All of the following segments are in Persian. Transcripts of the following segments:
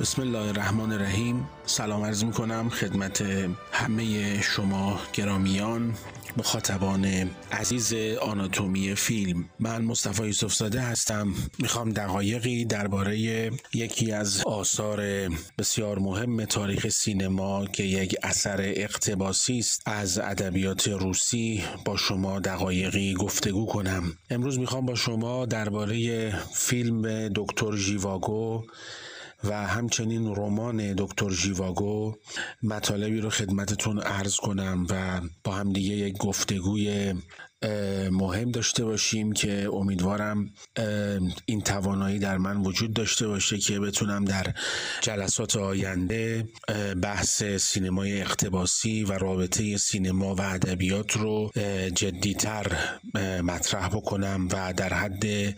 بسم الله الرحمن الرحیم. سلام عرض می کنم خدمت همه شما گرامیان مخاطبان عزیز آناتومی فیلم. من مصطفی یوسف زاده هستم. می‌خوام دقایقی درباره یکی از آثار بسیار مهم تاریخ سینما که یک اثر اقتباسی است از ادبیات روسی با شما دقایقی گفتگو کنم. امروز می‌خوام با شما درباره فیلم دکتر ژیواگو و همچنین رمان دکتر ژیواگو مطالبی رو خدمتتون عرض کنم و با هم دیگه یک گفتگوی مهم داشته باشیم که امیدوارم این توانایی در من وجود داشته باشه که بتونم در جلسات آینده بحث سینمای اقتباسی و رابطه سینما و ادبیات رو جدیتر مطرح بکنم و در حد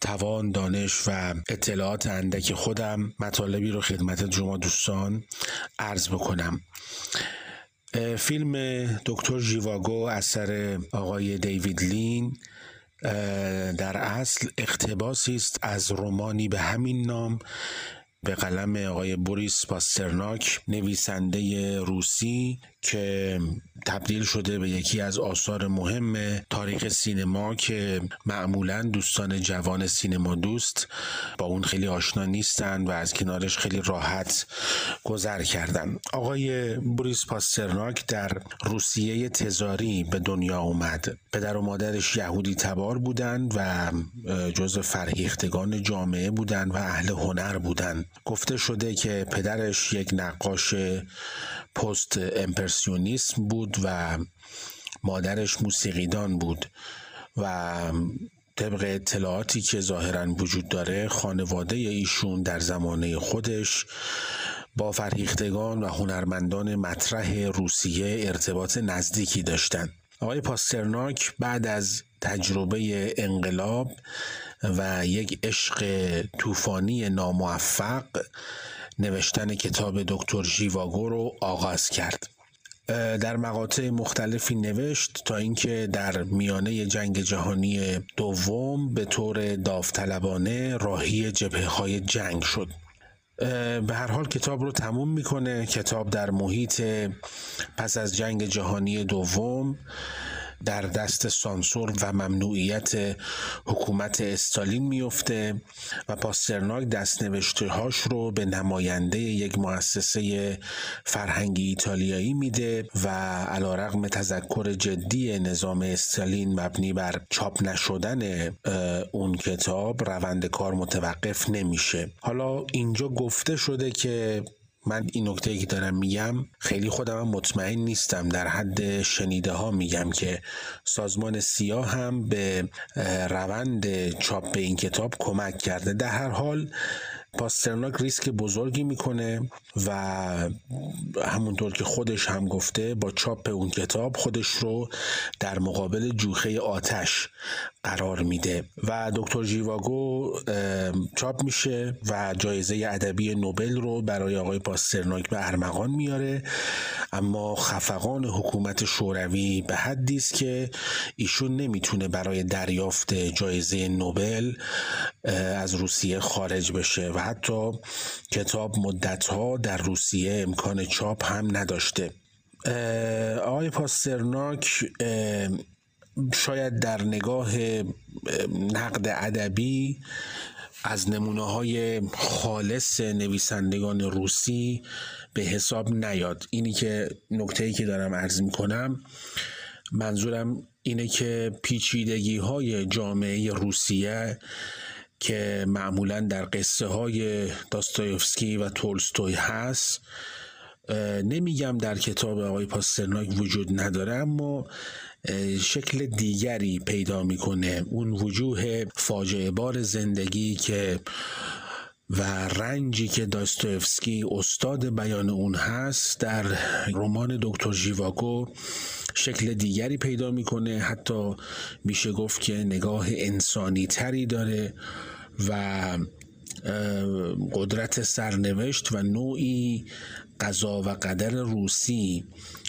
توان دانش و اطلاعات اندک خودم مطالبی رو خدمت شما دوستان عرض بکنم. فیلم دکتر ژیواگو اثر آقای دیوید لین در اصل اقتباسی است از رومانی به همین نام به قلم آقای بوریس پاسترناک نویسنده روسی که تبدیل شده به یکی از آثار مهم تاریخ سینما که معمولا دوستان جوان سینما دوست با اون خیلی آشنا نیستند و از کنارش خیلی راحت گذر کردن. آقای بوریس پاسترناک در روسیه تزاری به دنیا اومد. پدر و مادرش یهودی تبار بودند و جز فرهیختگان جامعه بودند و اهل هنر بودند گفته شده که پدرش یک نقاش پست امپرسیونیسم بود و مادرش موسیقیدان بود و طبق اطلاعاتی که ظاهرا وجود داره خانواده ایشون در زمانه خودش با فرهیختگان و هنرمندان مطرح روسیه ارتباط نزدیکی داشتند. آقای پاسترناک بعد از تجربه انقلاب و یک عشق طوفانی ناموفق نوشتن کتاب دکتر ژیواگو رو آغاز کرد. در مقاطع مختلفی نوشت تا اینکه در میانه جنگ جهانی دوم به طور داوطلبانه راهی جبهه های جنگ شد. به هر حال کتاب رو تموم می‌کنه. کتاب در محیط پس از جنگ جهانی دوم در دست سانسور و ممنوعیت حکومت استالین میفته و پاسترناک دست نوشته هاش رو به نماینده یک مؤسسه فرهنگی ایتالیایی میده و علا رقم تذکر جدی نظام استالین مبنی بر چاپ نشدن اون کتاب روند کار متوقف نمیشه. حالا اینجا گفته شده که من این نکته که دارم میگم خیلی خودم مطمئن نیستم. در حد شنیده ها میگم که سازمان سیاه هم به روند چاپ این کتاب کمک کرده. در هر حال پاسترناک ریسک بزرگی می‌کنه و همونطور که خودش هم گفته با چاپ اون کتاب خودش رو در مقابل جوخه آتش قرار میده. و دکتر جیواگو چاپ میشه و جایزه ادبی نوبل رو برای آقای پاسترناک به ارمغان میاره. اما خفقان حکومت شوروی به حدی است که ایشون نمی‌تونه برای دریافت جایزه نوبل از روسیه خارج بشه حتی کتاب مدتها در روسیه امکان چاپ هم نداشته. آقای پاسترناک شاید در نگاه نقد ادبی از نمونه های خالص نویسندگان روسی به حساب نیاد. اینی که نکته ای که دارم عرض می کنم منظورم اینه که پیچیدگی های جامعه روسیه که معمولا در قصه های داستایوفسکی و تولستوی هست. نمیگم در کتاب آقای پاسترناک وجود نداره اما شکل دیگری پیدا می‌کنه. اون وجوه فاجعه بار زندگی که و رنجی که داستوفسکی استاد بیان اون هست در رمان دکتر ژیواگو شکل دیگری پیدا می‌کنه. حتی میشه گفت که نگاه انسانی تری داره. و قدرت سرنوشت و نوعی قضا و قدر روسی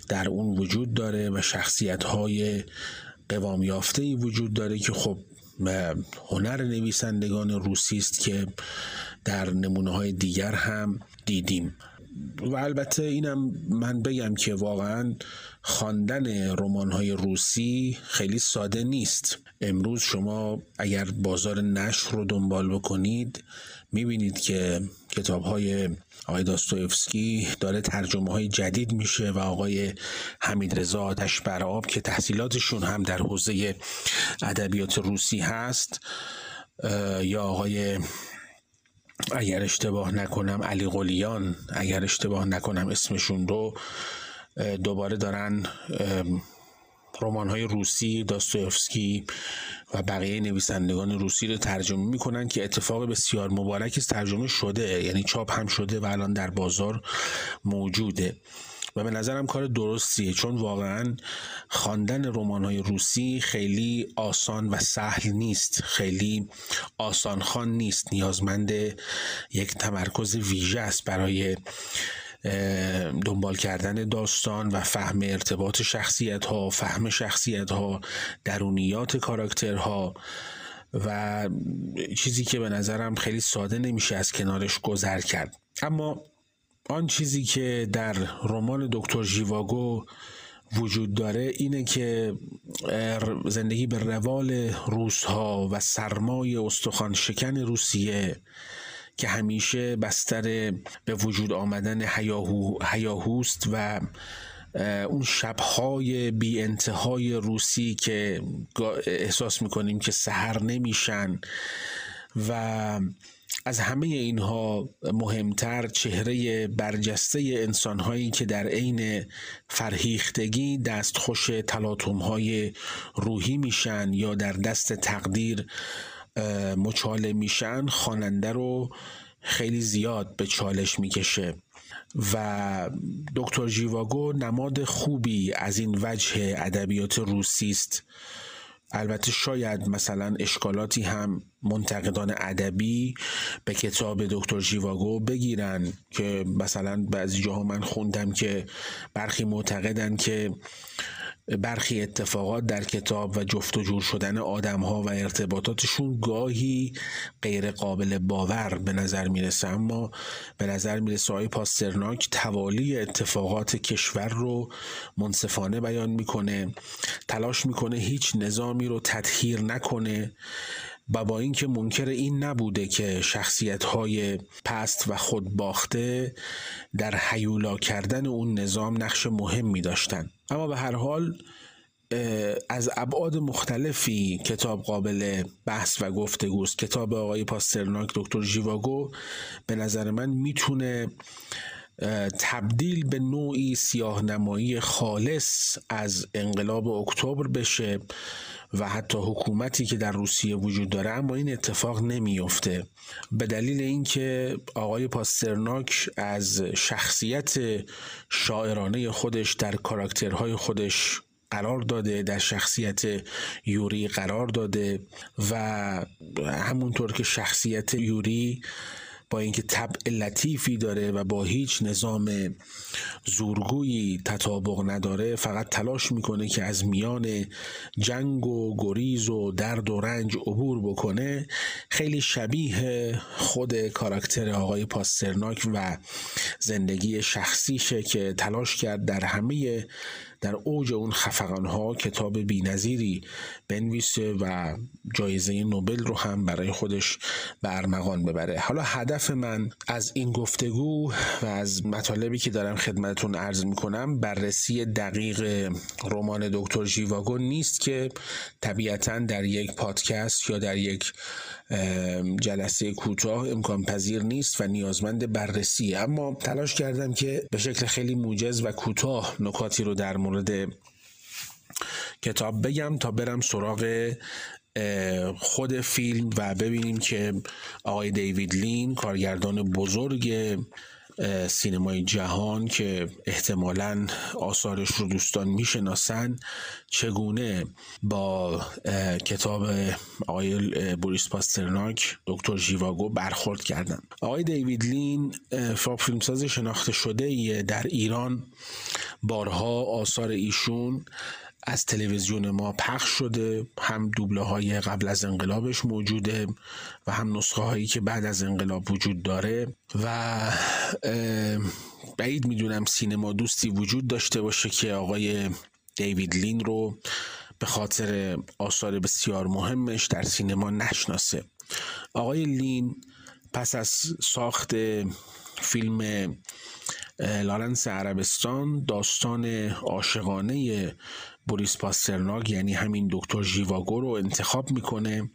در اون وجود داره و شخصیت های قوام یافته وجود داره که خب هنر نویسندگان روسی است که در نمونه های دیگر هم دیدیم. و البته اینم من بگم که واقعا خواندن رمان های روسی خیلی ساده نیست. امروز شما اگر بازار نشر رو دنبال بکنید می‌بینید که کتاب های آقای داستویفسکی داره ترجمه های جدید میشه و آقای حمید رضا آتش که تحصیلاتشون هم در حوزه ادبیات روسی هست یا آقای اگر اشتباه نکنم علی قلیان اگر اشتباه نکنم اسمشون رو دوباره دارن رمان های روسی داستویفسکی و بقیه نویسندگان روسی رو ترجمه می‌کنن که اتفاق بسیار مبارکی ترجمه شده یعنی چاپ هم شده و الان در بازار موجوده. و به نظرم کار درستیه چون واقعا خواندن رمان های روسی خیلی آسان و سهل نیست. خیلی آسان خان نیست. نیازمند یک تمرکز ویژه است برای دنبال کردن داستان و فهم ارتباط شخصیت ها فهم شخصیت ها درونیات کاراکترها و چیزی که به نظرم خیلی ساده نمیشه از کنارش گذر کرد. اما آن چیزی که در رمان دکتر ژیواگو وجود داره اینه که زندگی به روال روزها و سرمای استخوان شکن روسیه که همیشه بستر به وجود آمدن هیاهو، هیاهوست و اون شبهای بی انتهای روسی که احساس می‌کنیم که سهر نمیشن و از همه اینها مهمتر چهره برجسته انسانهایی که در عین فرهیختگی دستخوش های روحی میشن یا در دست تقدیر مچاله میشن خواننده رو خیلی زیاد به چالش می‌کشه و دکتر جیواگو نماد خوبی از این وجه ادبیات روسی است. البته شاید مثلا اشکالاتی هم منتقدان ادبی به کتاب دکتر ژیواگو بگیرن که مثلا بعضی جاها من خوندم که برخی معتقدن که برخی اتفاقات در کتاب و جفت و جور شدن آدم ها و ارتباطاتشون گاهی غیر قابل باور به نظر می‌رسه. اما به نظر می‌رسه آقای پاسترناک توالی اتفاقات کشور رو منصفانه بیان می‌کنه تلاش می‌کنه هیچ نظامی رو تطهیر نکنه. و با اینکه منکر این نبوده که شخصیت های پست و خودباخته در حیولا کردن اون نظام نقش مهمی داشتن. اما به هر حال از ابعاد مختلفی کتاب قابل بحث و گفتگوست. کتاب آقای پاسترناک دکتر ژیواگو به نظر من می‌تونه تبدیل به نوعی سیاه نمایی خالص از انقلاب اکتبر بشه و حتی حکومتی که در روسیه وجود داره اما این اتفاق نمیافته. به دلیل اینکه آقای پاسترناک از شخصیت شاعرانه خودش در کاراکترهای خودش قرار داده در شخصیت یوری قرار داده و همونطور که شخصیت یوری با اینکه طبع لطیفی داره و با هیچ نظام زورگویی تطابق نداره فقط تلاش می‌کنه که از میان جنگ و گریز و درد و رنج عبور بکنه. خیلی شبیه خود کاراکتر آقای پاسترناک و زندگی شخصیشه که تلاش کرد در همه در اوج اون خفقان ها کتاب بینظیری بنویسه و جایزه نوبل رو هم برای خودش به ارمغان ببره. حالا هدف من از این گفتگو و از مطالبی که دارم خدمتون عرض می‌کنم بررسی دقیق رمان دکتر ژیواگو نیست که طبیعتا در یک پادکست یا در یک جلسه کوتاه امکان پذیر نیست و نیازمند بررسی. اما تلاش کردم که به شکل خیلی موجز و کوتاه نکاتی رو در مورد کتاب بگم تا برم سراغ خود فیلم و ببینیم که آقای دیوید لین کارگردان بزرگ سینمای جهان که احتمالا آثارش رو دوستان می‌شناسن چگونه با کتاب آقای بوریس پاسترناک دکتر ژیواگو برخورد کردن. آقای دیوید لین فیلمساز شناخته شده در ایران. بارها آثار ایشون از تلویزیون ما پخش شده هم دوبله های قبل از انقلابش موجوده و هم نسخه هایی که بعد از انقلاب وجود داره و بعید می‌دونم سینما دوستی وجود داشته باشه که آقای دیوید لین رو به خاطر آثار بسیار مهمش در سینما نشناسه. آقای لین پس از ساخت فیلم لارنس عربستان داستان عاشقانه بوریس پاسترناک یعنی همین دکتر ژیواگو رو انتخاب می‌کنه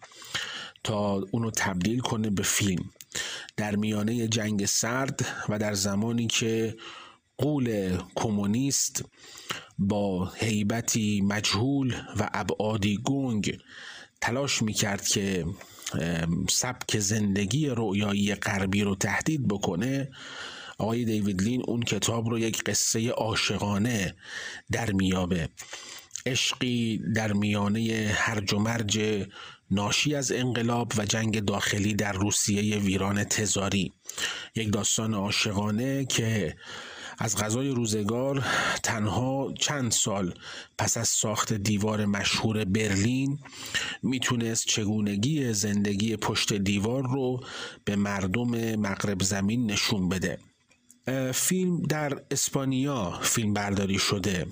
تا اونو تبدیل کنه به فیلم. در میانه جنگ سرد و در زمانی که قول کمونیست با هیبتی مجهول و ابعادی گنگ تلاش می‌کرد که سبک زندگی رویایی غربی رو تهدید بکنه آقای دیوید لین اون کتاب رو یک قصه عاشقانه در میابه عشقی در میانه هرج و مرج ناشی از انقلاب و جنگ داخلی در روسیه ویران تزاری. یک داستان عاشقانه که از غذای روزگار تنها چند سال پس از ساخت دیوار مشهور برلین می‌تونست چگونگی زندگی پشت دیوار رو به مردم مغرب زمین نشون بده. فیلم در اسپانیا فیلم برداری شده.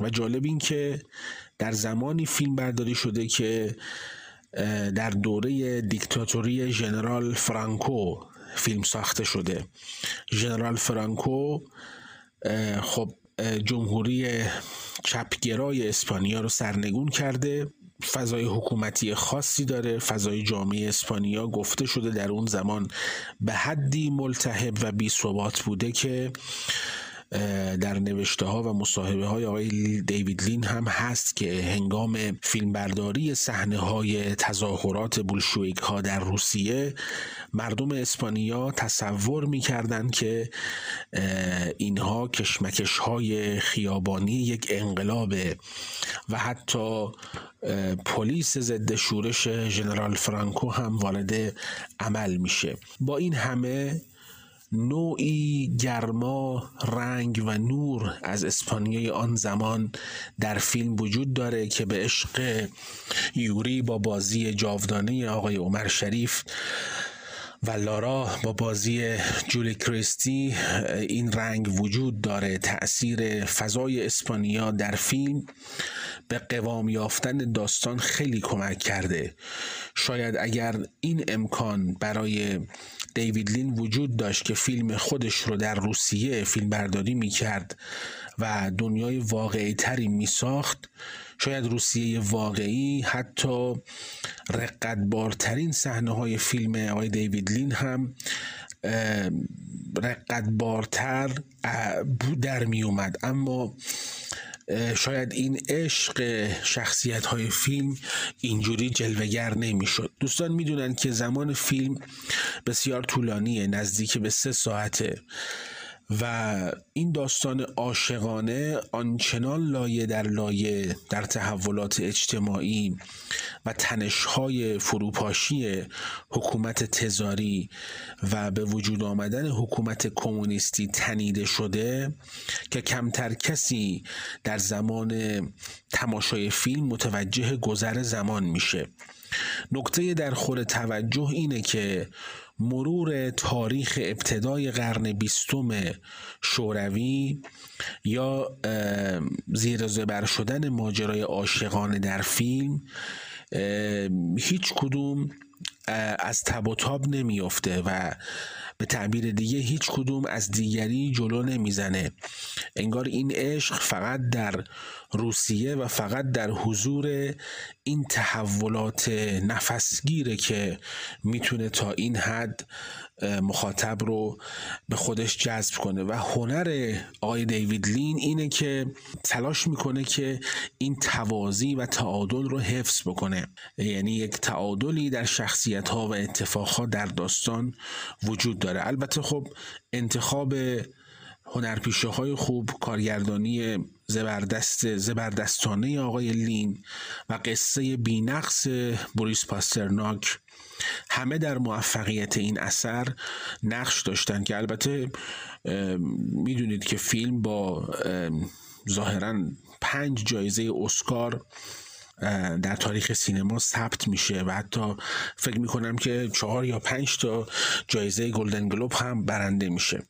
و جالب این که در زمانی فیلم برداری شده که در دوره دیکتاتوری ژنرال فرانکو فیلم ساخته شده. ژنرال فرانکو خب جمهوری چپگرای اسپانیا رو سرنگون کرده. فضای حکومتی خاصی داره. فضای جامعه اسپانیا گفته شده در اون زمان به حدی ملتهب و بی بوده که در نوشته ها و مصاحبه های آقای دیوید لین هم هست که هنگام فیلمبرداری صحنه های تظاهرات بولشویک ها در روسیه مردم اسپانیا تصور می‌کردند که اینها کشمکش های خیابانی یک انقلابه و حتی پلیس ضد شورش ژنرال فرانکو هم وارد عمل میشه. با این همه نوعی گرما رنگ و نور از اسپانیای آن زمان در فیلم وجود داره که به عشق یوری با بازی جاودانه آقای عمر شریف و لارا با بازی جولی کریستی این رنگ وجود داره. تاثیر فضای اسپانیا در فیلم به قوام یافتن داستان خیلی کمک کرده. شاید اگر این امکان برای دیوید لین وجود داشت که فیلم خودش رو در روسیه فیلم برداری می کرد و دنیای واقعی تری می ساخت شاید روسیه واقعی حتی رقتبارترین صحنه های فیلم آقای دیوید لین هم رقتبارتر در می اومد اما شاید این عشق شخصیت های فیلم اینجوری جلوگر نمی‌شد. دوستان می‌دونن که زمان فیلم بسیار طولانیه نزدیک به سه ساعته. و این داستان عاشقانه آنچنان لایه در لایه در تحولات اجتماعی و تنشهای فروپاشی حکومت تزاری و به وجود آمدن حکومت کمونیستی تنیده شده که کمتر کسی در زمان تماشای فیلم متوجه گذر زمان میشه. نکته در خور توجه اینه که مرور تاریخ ابتدای قرن بیستم شوروی یا زیر زبر شدن ماجرای عاشقانه در فیلم هیچ کدوم از تب و تاب نمیافته و به تعبیر دیگه هیچ کدوم از دیگری جلو نمی‌زنه. انگار این عشق فقط در روسیه و فقط در حضور این تحولات نفسگیره که می‌تونه تا این حد مخاطب رو به خودش جذب کنه. و هنر آقای دیوید لین اینه که تلاش می‌کنه که این توازی و تعادل رو حفظ بکنه. یعنی یک تعادلی در شخصیت ها و اتفاق ها در داستان وجود داره. البته خب انتخاب هنرپیشه های خوب کارگردانی زبردست زبردستانه آقای لین و قصه بینقص بوریس پاسترناک. همه در موفقیت این اثر نقش داشتن که البته می‌دونید که فیلم با ظاهرا پنج جایزه اسکار در تاریخ سینما ثبت میشه و حتی فکر می‌کنم که چهار یا پنج تا جایزه گلدن گلوب هم برنده میشه.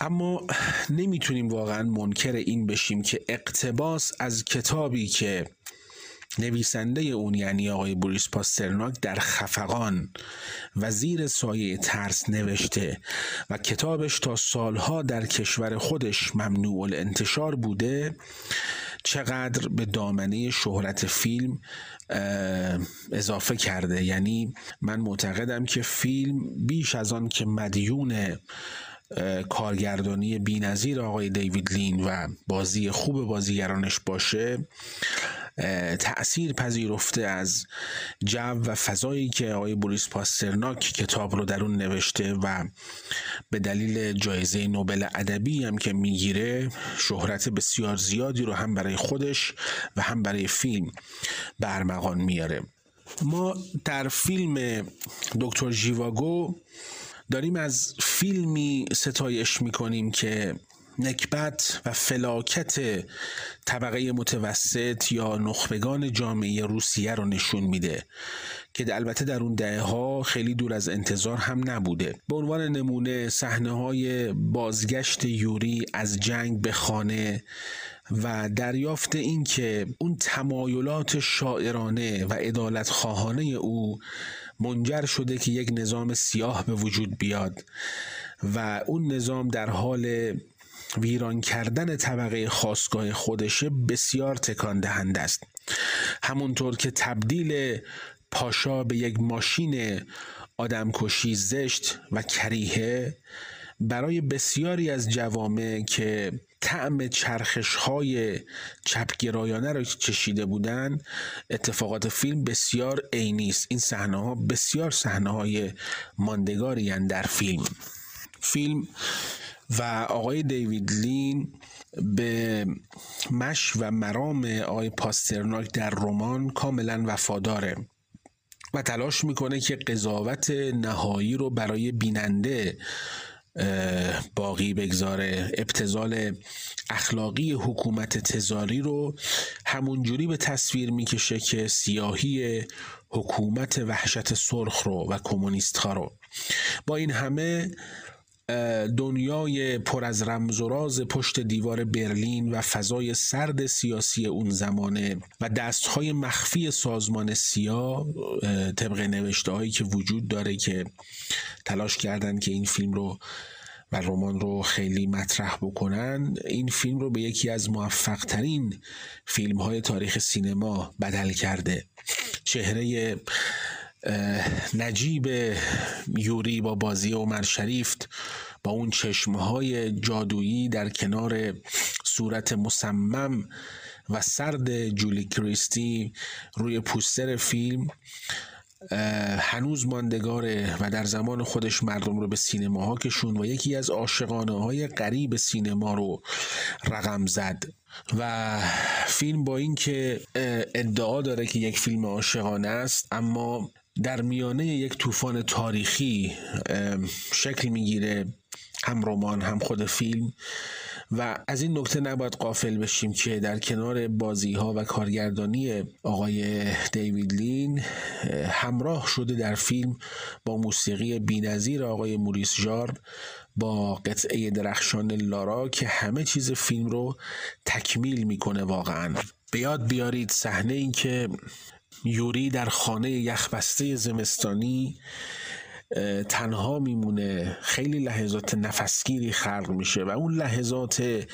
اما نمی‌تونیم واقعا منکر این بشیم که اقتباس از کتابی که نویسنده اون یعنی آقای بوریس پاسترناک در خفقان و زیر سایه ترس نوشته و کتابش تا سالها در کشور خودش ممنوع الانتشار بوده چقدر به دامنه شهرت فیلم اضافه کرده. یعنی من معتقدم که فیلم بیش از آن که مدیون کارگردانی بینظیر آقای دیوید لین و بازی خوب بازیگرانش باشه تأثیر پذیرفته از جو و فضایی که آقای بوریس پاسترناک کتاب رو در اون نوشته و به دلیل جایزه نوبل ادبی هم که می‌گیره شهرت بسیار زیادی رو هم برای خودش و هم برای فیلم برمغان میاره. ما در فیلم دکتر جیواگو داریم از فیلمی ستایش می‌کنیم که نکبت و فلاکت طبقه متوسط یا نخبگان جامعه روسیه رو نشون میده که البته در اون دهه ها خیلی دور از انتظار هم نبوده. به عنوان نمونه صحنه های بازگشت یوری از جنگ به خانه و دریافت این که اون تمایلات شاعرانه و عدالت خواهانه او منجر شده که یک نظام سیاه به وجود بیاد و اون نظام در حال ویران کردن طبقه خاصگاه خودشه بسیار تکان دهنده است. همونطور که تبدیل پاشا به یک ماشین آدمکشی زشت و کریهه برای بسیاری از جوامع که طعم چرخش های چپگرایانه را چشیده بودند اتفاقات فیلم بسیار عینی است. این صحنه ها بسیار صحنه های ماندگاری در فیلم. فیلم و آقای دیوید لین به مش و مرام آقای پاسترناک در رمان کاملا وفاداره و تلاش می‌کنه که قضاوت نهایی رو برای بیننده باقی بگذاره. ابتزال اخلاقی حکومت تزاری رو همونجوری به تصویر می‌کشه که سیاهی حکومت وحشت سرخ رو و کمونیست ها رو. با این همه دنیای پر از رمز و راز پشت دیوار برلین و فضای سرد سیاسی اون زمانه و دستهای مخفی سازمان سیا طبق نوشته هایی که وجود داره که تلاش کردن که این فیلم رو و رمان رو خیلی مطرح بکنن این فیلم رو به یکی از موفق ترین فیلم های تاریخ سینما بدل کرده. چهره نجیب یوری با بازی عمر شریف با اون چشمهای جادویی در کنار صورت مسمم و سرد جولی کریستی روی پوستر فیلم هنوز ماندگاره و در زمان خودش مردم رو به سینما کشون و یکی از عاشقانه های غریب سینما رو رقم زد. و فیلم با اینکه ادعا داره که یک فیلم عاشقانه است اما در میانه یک طوفان تاریخی شکل می‌گیره هم رمان هم خود فیلم. و از این نکته نباید قافل بشیم که در کنار بازی ها و کارگردانی آقای دیوید لین همراه شده در فیلم با موسیقی بینظیر آقای موریس جار با قطعه درخشان لارا که همه چیز فیلم رو تکمیل می‌کنه واقعا. به یاد بیارید صحنه این که یوری در خانه یخبسته زمستانی تنها میمونه. خیلی لحظات نفسگیری خلق میشه و اون لحظات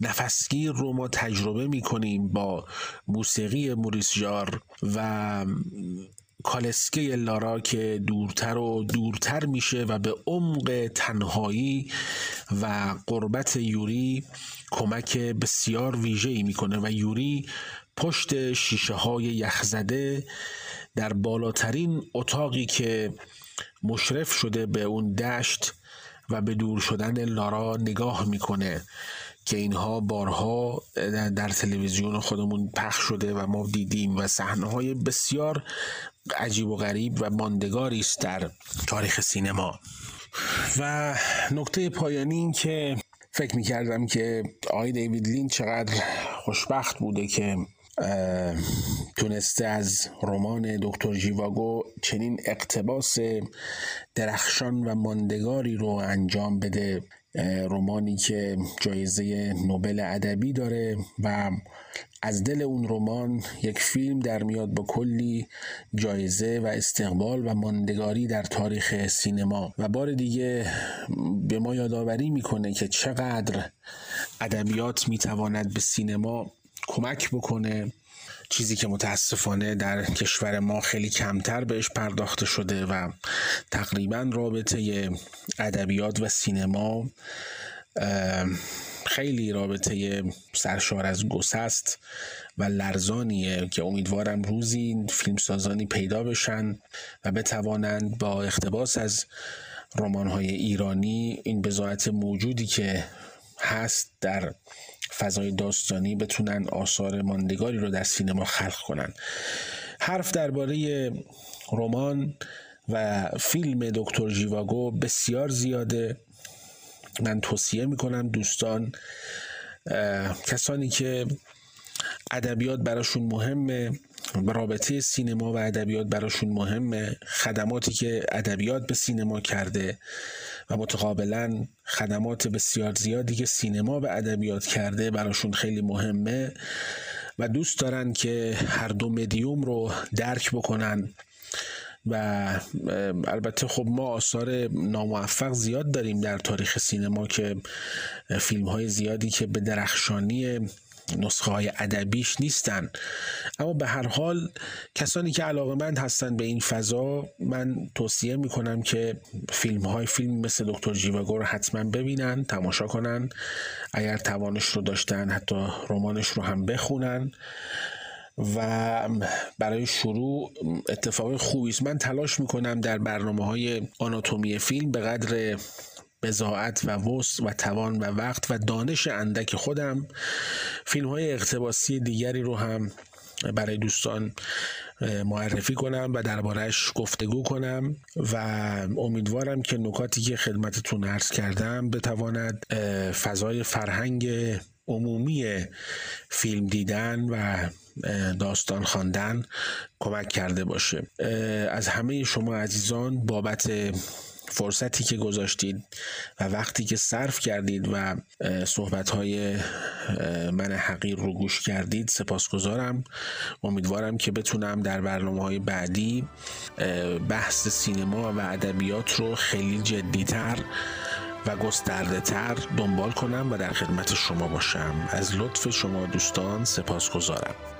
نفسگیر رو ما تجربه می‌کنیم با موسیقی موریس جار و کالسکه لارا که دورتر و دورتر میشه و به عمق تنهایی و قربت یوری کمک بسیار ویژه ای می‌کنه. و یوری پشت شیشه های یخزده در بالاترین اتاقی که مشرف شده به اون دشت و به دور شدن لارا نگاه می‌کنه که اینها بارها در تلویزیون خودمون پخش شده و ما دیدیم و صحنه های بسیار عجیب و غریب و ماندگاری است در تاریخ سینما. و نکته پایانی این که فکر می‌کردم که آقای دیوید لین چقدر خوشبخت بوده که تونسته از رمان دکتر جیواگو چنین اقتباس درخشان و ماندگاری رو انجام بده. رمانی که جایزه نوبل ادبی داره و از دل اون رمان یک فیلم در میاد با کلی جایزه و استقبال و ماندگاری در تاریخ سینما. و بار دیگه به ما یادآوری می‌کنه که چقدر ادبیات می‌تواند به سینما کمک بکنه. چیزی که متاسفانه در کشور ما خیلی کمتر بهش پرداخته شده و تقریبا رابطه ادبیات و سینما خیلی رابطه سرشار از گسست و لرزانیه که امیدوارم روزی فیلمسازانی پیدا بشن و بتوانند با اقتباس از رمان‌های ایرانی این بزاعت موجودی که هست در فضای داستانی بتونن آثار ماندگاری رو در سینما خلق کنن. حرف درباره رمان و فیلم دکتر جیواگو بسیار زیاده. من توصیه می‌کنم دوستان کسانی که ادبیات براشون مهمه رابطه سینما و ادبیات براشون مهمه. خدماتی که ادبیات به سینما کرده و متقابلا خدمات بسیار زیادی که سینما به ادبیات کرده براشون خیلی مهمه و دوست دارن که هر دو مدیوم رو درک بکنن و البته خب ما آثار ناموفق زیاد داریم در تاریخ سینما که فیلم های زیادی که به درخشانی نسخه های ادبیش نیستن. اما به هر حال کسانی که علاقه مند هستن به این فضا من توصیه می‌کنم که فیلم های فیلم مثل دکتر جیواگو رو حتما ببینن تماشا کنن. اگر توانش رو داشتن حتی رمانش رو هم بخونن. و برای شروع اتفاق خوبی است. من تلاش می‌کنم در برنامه های آناتومی فیلم به قدر بزاعت و وس و توان و وقت و دانش اندک خودم. فیلم های اقتباسی دیگری رو هم برای دوستان معرفی کنم و دربارهش گفتگو کنم و امیدوارم که نکاتی که خدمتتون عرض کردم بتواند فضای فرهنگ عمومی فیلم دیدن و داستان خواندن کمک کرده باشه. از همه شما عزیزان بابت فرصتی که گذاشتید و وقتی که صرف کردید و صحبت های من حقیر رو گوش کردید سپاسگزارم. امیدوارم که بتونم در برنامه های بعدی بحث سینما و ادبیات رو خیلی جدیتر و گسترده تر دنبال کنم و در خدمت شما باشم. از لطف شما دوستان سپاسگزارم.